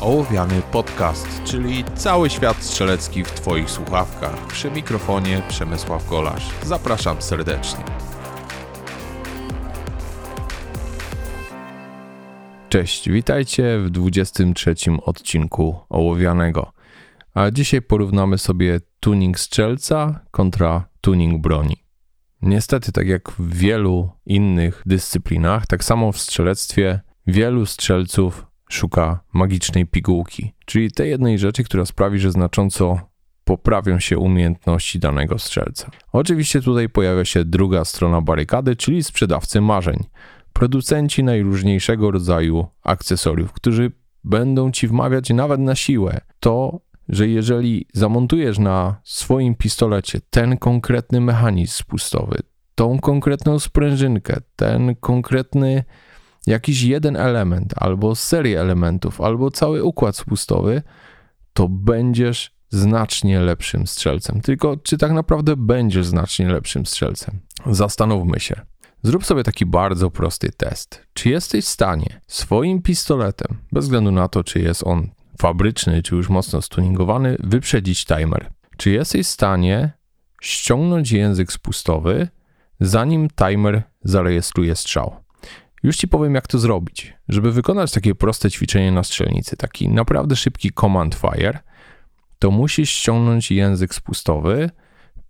Ołowiany Podcast, czyli cały świat strzelecki w Twoich słuchawkach. Przy mikrofonie Przemysław Golasz. Zapraszam serdecznie. Cześć, witajcie w 23 odcinku Ołowianego. A dzisiaj porównamy sobie tuning strzelca kontra tuning broni. Niestety, tak jak w wielu innych dyscyplinach, tak samo w strzelectwie wielu strzelców szuka magicznej pigułki, czyli tej jednej rzeczy, która sprawi, że znacząco poprawią się umiejętności danego strzelca. Oczywiście tutaj pojawia się druga strona barykady, czyli sprzedawcy marzeń. Producenci najróżniejszego rodzaju akcesoriów, którzy będą ci wmawiać nawet na siłę to, że jeżeli zamontujesz na swoim pistolecie ten konkretny mechanizm spustowy, tą konkretną sprężynkę, ten konkretny jakiś jeden element, albo serię elementów, albo cały układ spustowy, to będziesz znacznie lepszym strzelcem. Tylko czy tak naprawdę będziesz znacznie lepszym strzelcem? Zastanówmy się. Zrób sobie taki bardzo prosty test. Czy jesteś w stanie swoim pistoletem, bez względu na to, czy jest on fabryczny, czy już mocno stuningowany, wyprzedzić timer? Czy jesteś w stanie ściągnąć język spustowy, zanim timer zarejestruje strzał? Już Ci powiem, jak to zrobić. Żeby wykonać takie proste ćwiczenie na strzelnicy, taki naprawdę szybki command fire, to musisz ściągnąć język spustowy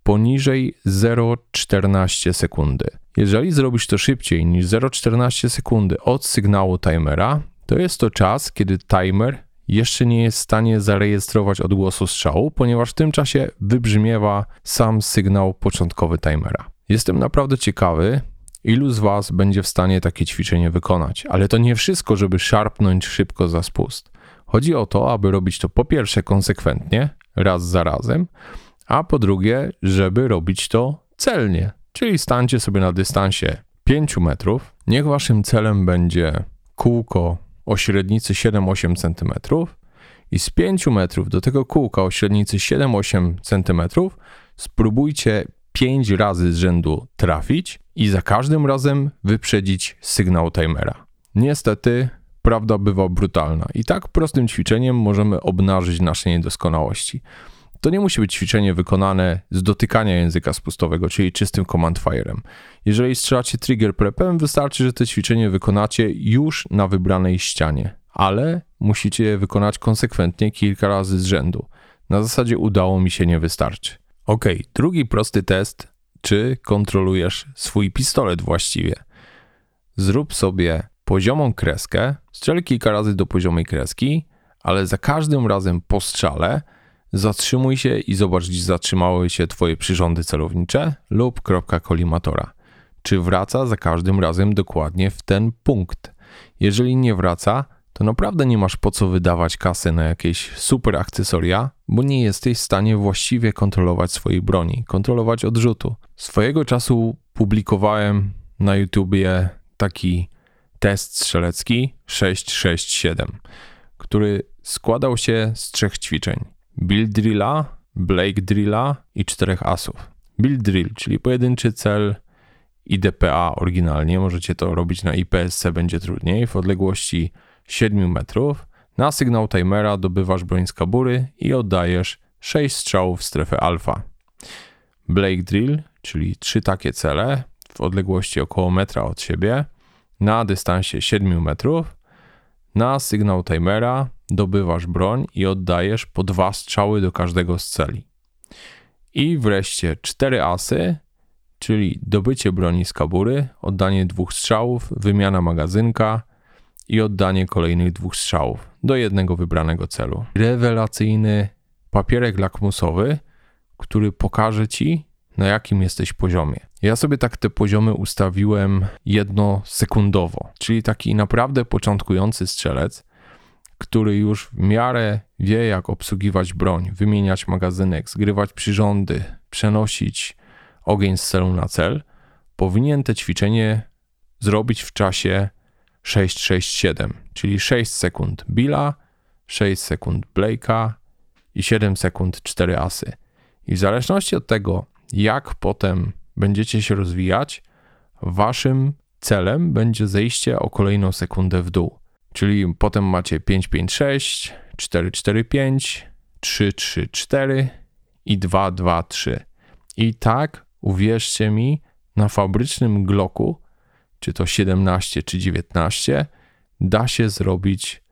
poniżej 0,14 sekundy. Jeżeli zrobisz to szybciej niż 0,14 sekundy od sygnału timera, to jest to czas, kiedy timer jeszcze nie jest w stanie zarejestrować odgłosu strzału, ponieważ w tym czasie wybrzmiewa sam sygnał początkowy timera. Jestem naprawdę ciekawy, Ilu z Was będzie w stanie takie ćwiczenie wykonać? Ale to nie wszystko, żeby szarpnąć szybko za spust. Chodzi o to, aby robić to po pierwsze konsekwentnie, raz za razem, a po drugie, żeby robić to celnie. Czyli stańcie sobie na dystansie 5 metrów. Niech Waszym celem będzie kółko o średnicy 7-8 cm i z 5 metrów do tego kółka o średnicy 7-8 cm spróbujcie 5 razy z rzędu trafić i za każdym razem wyprzedzić sygnał timera. Niestety, prawda bywa brutalna i tak prostym ćwiczeniem możemy obnażyć nasze niedoskonałości. To nie musi być ćwiczenie wykonane z dotykania języka spustowego, czyli czystym command fire'em. Jeżeli strzelacie trigger prepem, wystarczy, że to ćwiczenie wykonacie już na wybranej ścianie, ale musicie je wykonać konsekwentnie kilka razy z rzędu. Na zasadzie udało mi się nie wystarczy. Ok, drugi prosty test, czy kontrolujesz swój pistolet właściwie. Zrób sobie poziomą kreskę, strzel kilka razy do poziomej kreski, ale za każdym razem po strzale zatrzymuj się i zobacz, gdzie zatrzymały się twoje przyrządy celownicze lub kropka kolimatora. Czy wraca za każdym razem dokładnie w ten punkt? Jeżeli nie wraca, to naprawdę nie masz po co wydawać kasy na jakieś super akcesoria, bo nie jesteś w stanie właściwie kontrolować swojej broni, kontrolować odrzutu. Swojego czasu publikowałem na YouTubie taki test strzelecki 667, który składał się z trzech ćwiczeń: Bill Drilla, Blake Drilla i czterech asów. Bill Drill, czyli pojedynczy cel i DPA oryginalnie, możecie to robić na IPSC, będzie trudniej, w odległości 7 metrów. Na sygnał timera dobywasz broń z kabury i oddajesz 6 strzałów w strefę alfa. Blake Drill, czyli trzy takie cele w odległości około metra od siebie, na dystansie 7 metrów. Na sygnał timera dobywasz broń i oddajesz po dwa strzały do każdego z celi. I wreszcie cztery asy, czyli dobycie broni z kabury, oddanie dwóch strzałów, wymiana magazynka i oddanie kolejnych dwóch strzałów do jednego wybranego celu. Rewelacyjny papierek lakmusowy, który pokaże ci, na jakim jesteś poziomie. Ja sobie tak te poziomy ustawiłem jednosekundowo, czyli taki naprawdę początkujący strzelec, który już w miarę wie, jak obsługiwać broń, wymieniać magazynek, zgrywać przyrządy, przenosić ogień z celu na cel, powinien te ćwiczenie zrobić w czasie 667, czyli 6 sekund Billa, 6 sekund Blake'a i 7 sekund 4 asy. I w zależności od tego, jak potem będziecie się rozwijać, waszym celem będzie zejście o kolejną sekundę w dół. Czyli potem macie 556, 445, 334 i 223. I tak, uwierzcie mi, na fabrycznym Glocku, czy to 17 czy 19, da się zrobić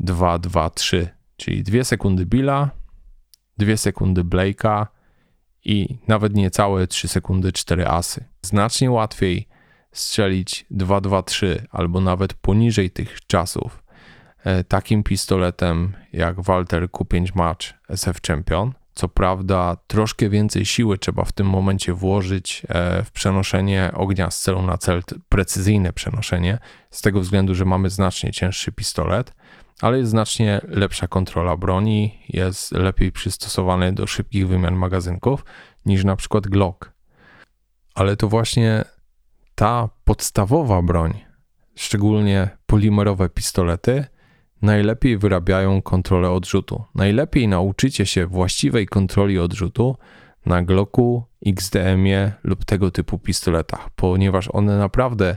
223, czyli 2 sekundy Billa, 2 sekundy Blake'a i nawet niecałe 3 sekundy 4 asy. Znacznie łatwiej strzelić 2-2-3 albo nawet poniżej tych czasów e, takim pistoletem jak Walter Q5 Match SF Champion. Co prawda, troszkę więcej siły trzeba w tym momencie włożyć e, w przenoszenie ognia z celu na cel, precyzyjne przenoszenie, z tego względu, że mamy znacznie cięższy pistolet, ale jest znacznie lepsza kontrola broni, jest lepiej przystosowany do szybkich wymian magazynków niż na przykład Glock. Ale to właśnie ta podstawowa broń, szczególnie polimerowe pistolety, najlepiej wyrabiają kontrolę odrzutu. Najlepiej nauczycie się właściwej kontroli odrzutu na Glocku, XDM-ie lub tego typu pistoletach, ponieważ one naprawdę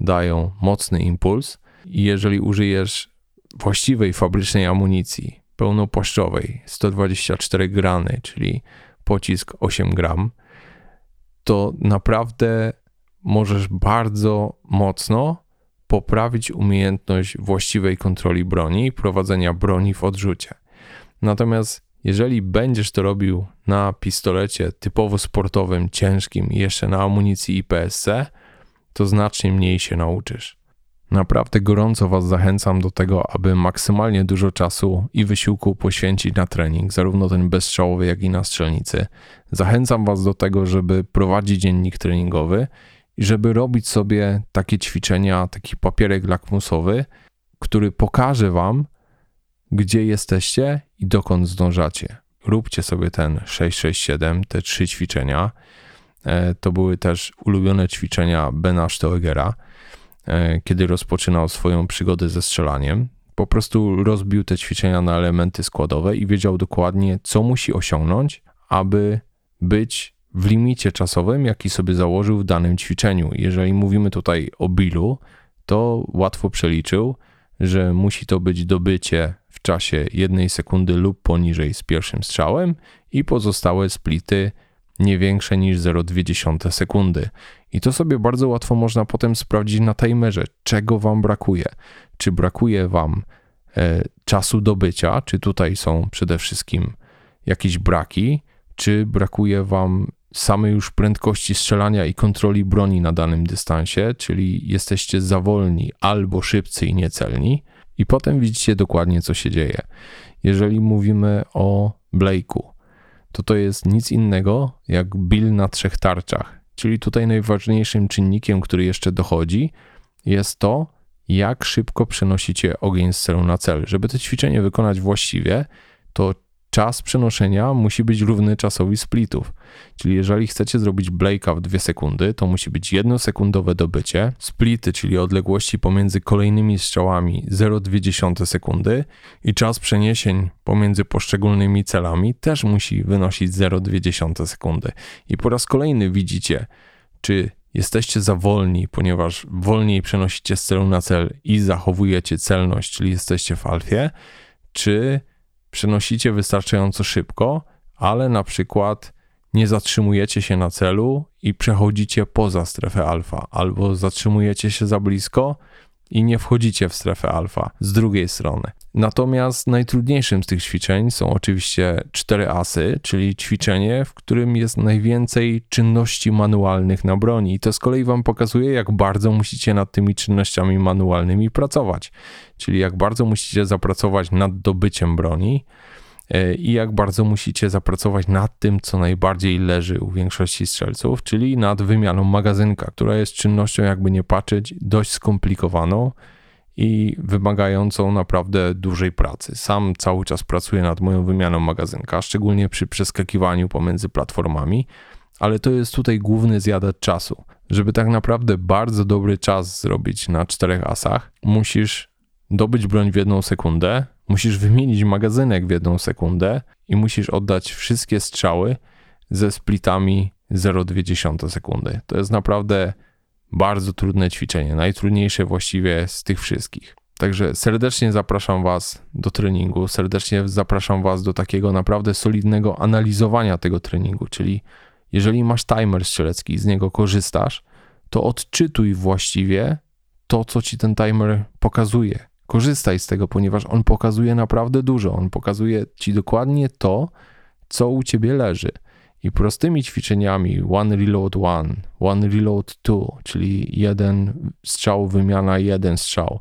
dają mocny impuls i jeżeli użyjesz właściwej fabrycznej amunicji, pełnopłaszczowej, 124 grany, czyli pocisk 8 gram, to naprawdę możesz bardzo mocno poprawić umiejętność właściwej kontroli broni i prowadzenia broni w odrzucie. Natomiast jeżeli będziesz to robił na pistolecie typowo sportowym, ciężkim jeszcze na amunicji IPSC, to znacznie mniej się nauczysz. Naprawdę gorąco Was zachęcam do tego, aby maksymalnie dużo czasu i wysiłku poświęcić na trening, zarówno ten bezstrzałowy, jak i na strzelnicy. Zachęcam Was do tego, żeby prowadzić dziennik treningowy i żeby robić sobie takie ćwiczenia, taki papierek lakmusowy, który pokaże Wam, gdzie jesteście i dokąd zdążacie. Róbcie sobie ten 667, te trzy ćwiczenia. E, to były też ulubione ćwiczenia Bena Stoegera E, kiedy rozpoczynał swoją przygodę ze strzelaniem. Po prostu rozbił te ćwiczenia na elementy składowe i wiedział dokładnie, co musi osiągnąć, aby być w limicie czasowym, jaki sobie założył w danym ćwiczeniu. Jeżeli mówimy tutaj o bilu, to łatwo przeliczył, że musi to być dobycie w czasie jednej sekundy lub poniżej z pierwszym strzałem i pozostałe splity nie większe niż 0,2 sekundy. I to sobie bardzo łatwo można potem sprawdzić na timerze, czego Wam brakuje. Czy brakuje Wam e, czasu dobycia, czy tutaj są przede wszystkim jakieś braki, czy brakuje Wam samej już prędkości strzelania i kontroli broni na danym dystansie, czyli jesteście za wolni albo szybcy i niecelni, i potem widzicie dokładnie, co się dzieje. Jeżeli mówimy o Blake'u, to to jest nic innego jak Bill na trzech tarczach. Czyli tutaj najważniejszym czynnikiem, który jeszcze dochodzi, jest to, jak szybko przenosicie ogień z celu na cel. Żeby to ćwiczenie wykonać właściwie, to czas przenoszenia musi być równy czasowi splitów. Czyli jeżeli chcecie zrobić Blake'a w 2 sekundy, to musi być jednosekundowe dobycie, splity, czyli odległości pomiędzy kolejnymi strzałami 0,2 sekundy i czas przeniesień pomiędzy poszczególnymi celami też musi wynosić 0,2 sekundy. I po raz kolejny widzicie, czy jesteście za wolni, ponieważ wolniej przenosicie z celu na cel i zachowujecie celność, czyli jesteście w alfie, czy przenosicie wystarczająco szybko, ale na przykład nie zatrzymujecie się na celu i przechodzicie poza strefę alfa, albo zatrzymujecie się za blisko i nie wchodzicie w strefę alfa z drugiej strony. Natomiast najtrudniejszym z tych ćwiczeń są oczywiście cztery asy, czyli ćwiczenie, w którym jest najwięcej czynności manualnych na broni. I to z kolei Wam pokazuje, jak bardzo musicie nad tymi czynnościami manualnymi pracować, czyli jak bardzo musicie zapracować nad dobyciem broni i jak bardzo musicie zapracować nad tym, co najbardziej leży u większości strzelców, czyli nad wymianą magazynka, która jest czynnością, jakby nie patrzeć, dość skomplikowaną i wymagającą naprawdę dużej pracy. Sam cały czas pracuję nad moją wymianą magazynka, szczególnie przy przeskakiwaniu pomiędzy platformami, ale to jest tutaj główny zjadacz czasu. Żeby tak naprawdę bardzo dobry czas zrobić na czterech asach, musisz dobyć broń w jedną sekundę, musisz wymienić magazynek w jedną sekundę i musisz oddać wszystkie strzały ze splitami 0,2 sekundy. To jest naprawdę bardzo trudne ćwiczenie, najtrudniejsze właściwie z tych wszystkich. Także serdecznie zapraszam Was do treningu, serdecznie zapraszam Was do takiego naprawdę solidnego analizowania tego treningu, czyli jeżeli masz timer strzelecki i z niego korzystasz, to odczytuj właściwie to, co ci ten timer pokazuje. Korzystaj z tego, ponieważ on pokazuje naprawdę dużo. On pokazuje ci dokładnie to, co u ciebie leży. I prostymi ćwiczeniami one reload one, one reload two, czyli jeden strzał, wymiana jeden strzał,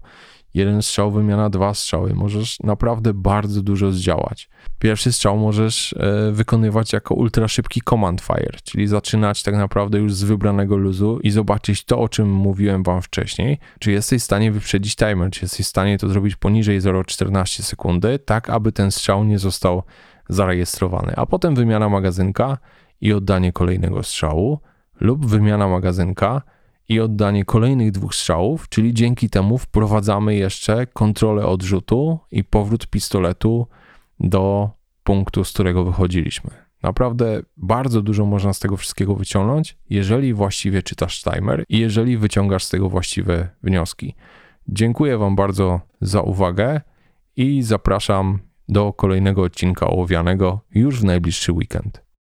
jeden strzał, wymiana dwa strzały, możesz naprawdę bardzo dużo zdziałać. Pierwszy strzał możesz e, wykonywać jako ultra szybki command fire, czyli zaczynać tak naprawdę już z wybranego luzu i zobaczyć to, o czym mówiłem wam wcześniej, czy jesteś w stanie wyprzedzić timer, czy jesteś w stanie to zrobić poniżej 0,14 sekundy, tak aby ten strzał nie został zarejestrowany, a potem wymiana magazynka i oddanie kolejnego strzału lub wymiana magazynka i oddanie kolejnych dwóch strzałów, czyli dzięki temu wprowadzamy jeszcze kontrolę odrzutu i powrót pistoletu do punktu, z którego wychodziliśmy. Naprawdę bardzo dużo można z tego wszystkiego wyciągnąć, jeżeli właściwie czytasz timer i jeżeli wyciągasz z tego właściwe wnioski. Dziękuję Wam bardzo za uwagę i zapraszam do kolejnego odcinka ołowianego już w najbliższy weekend.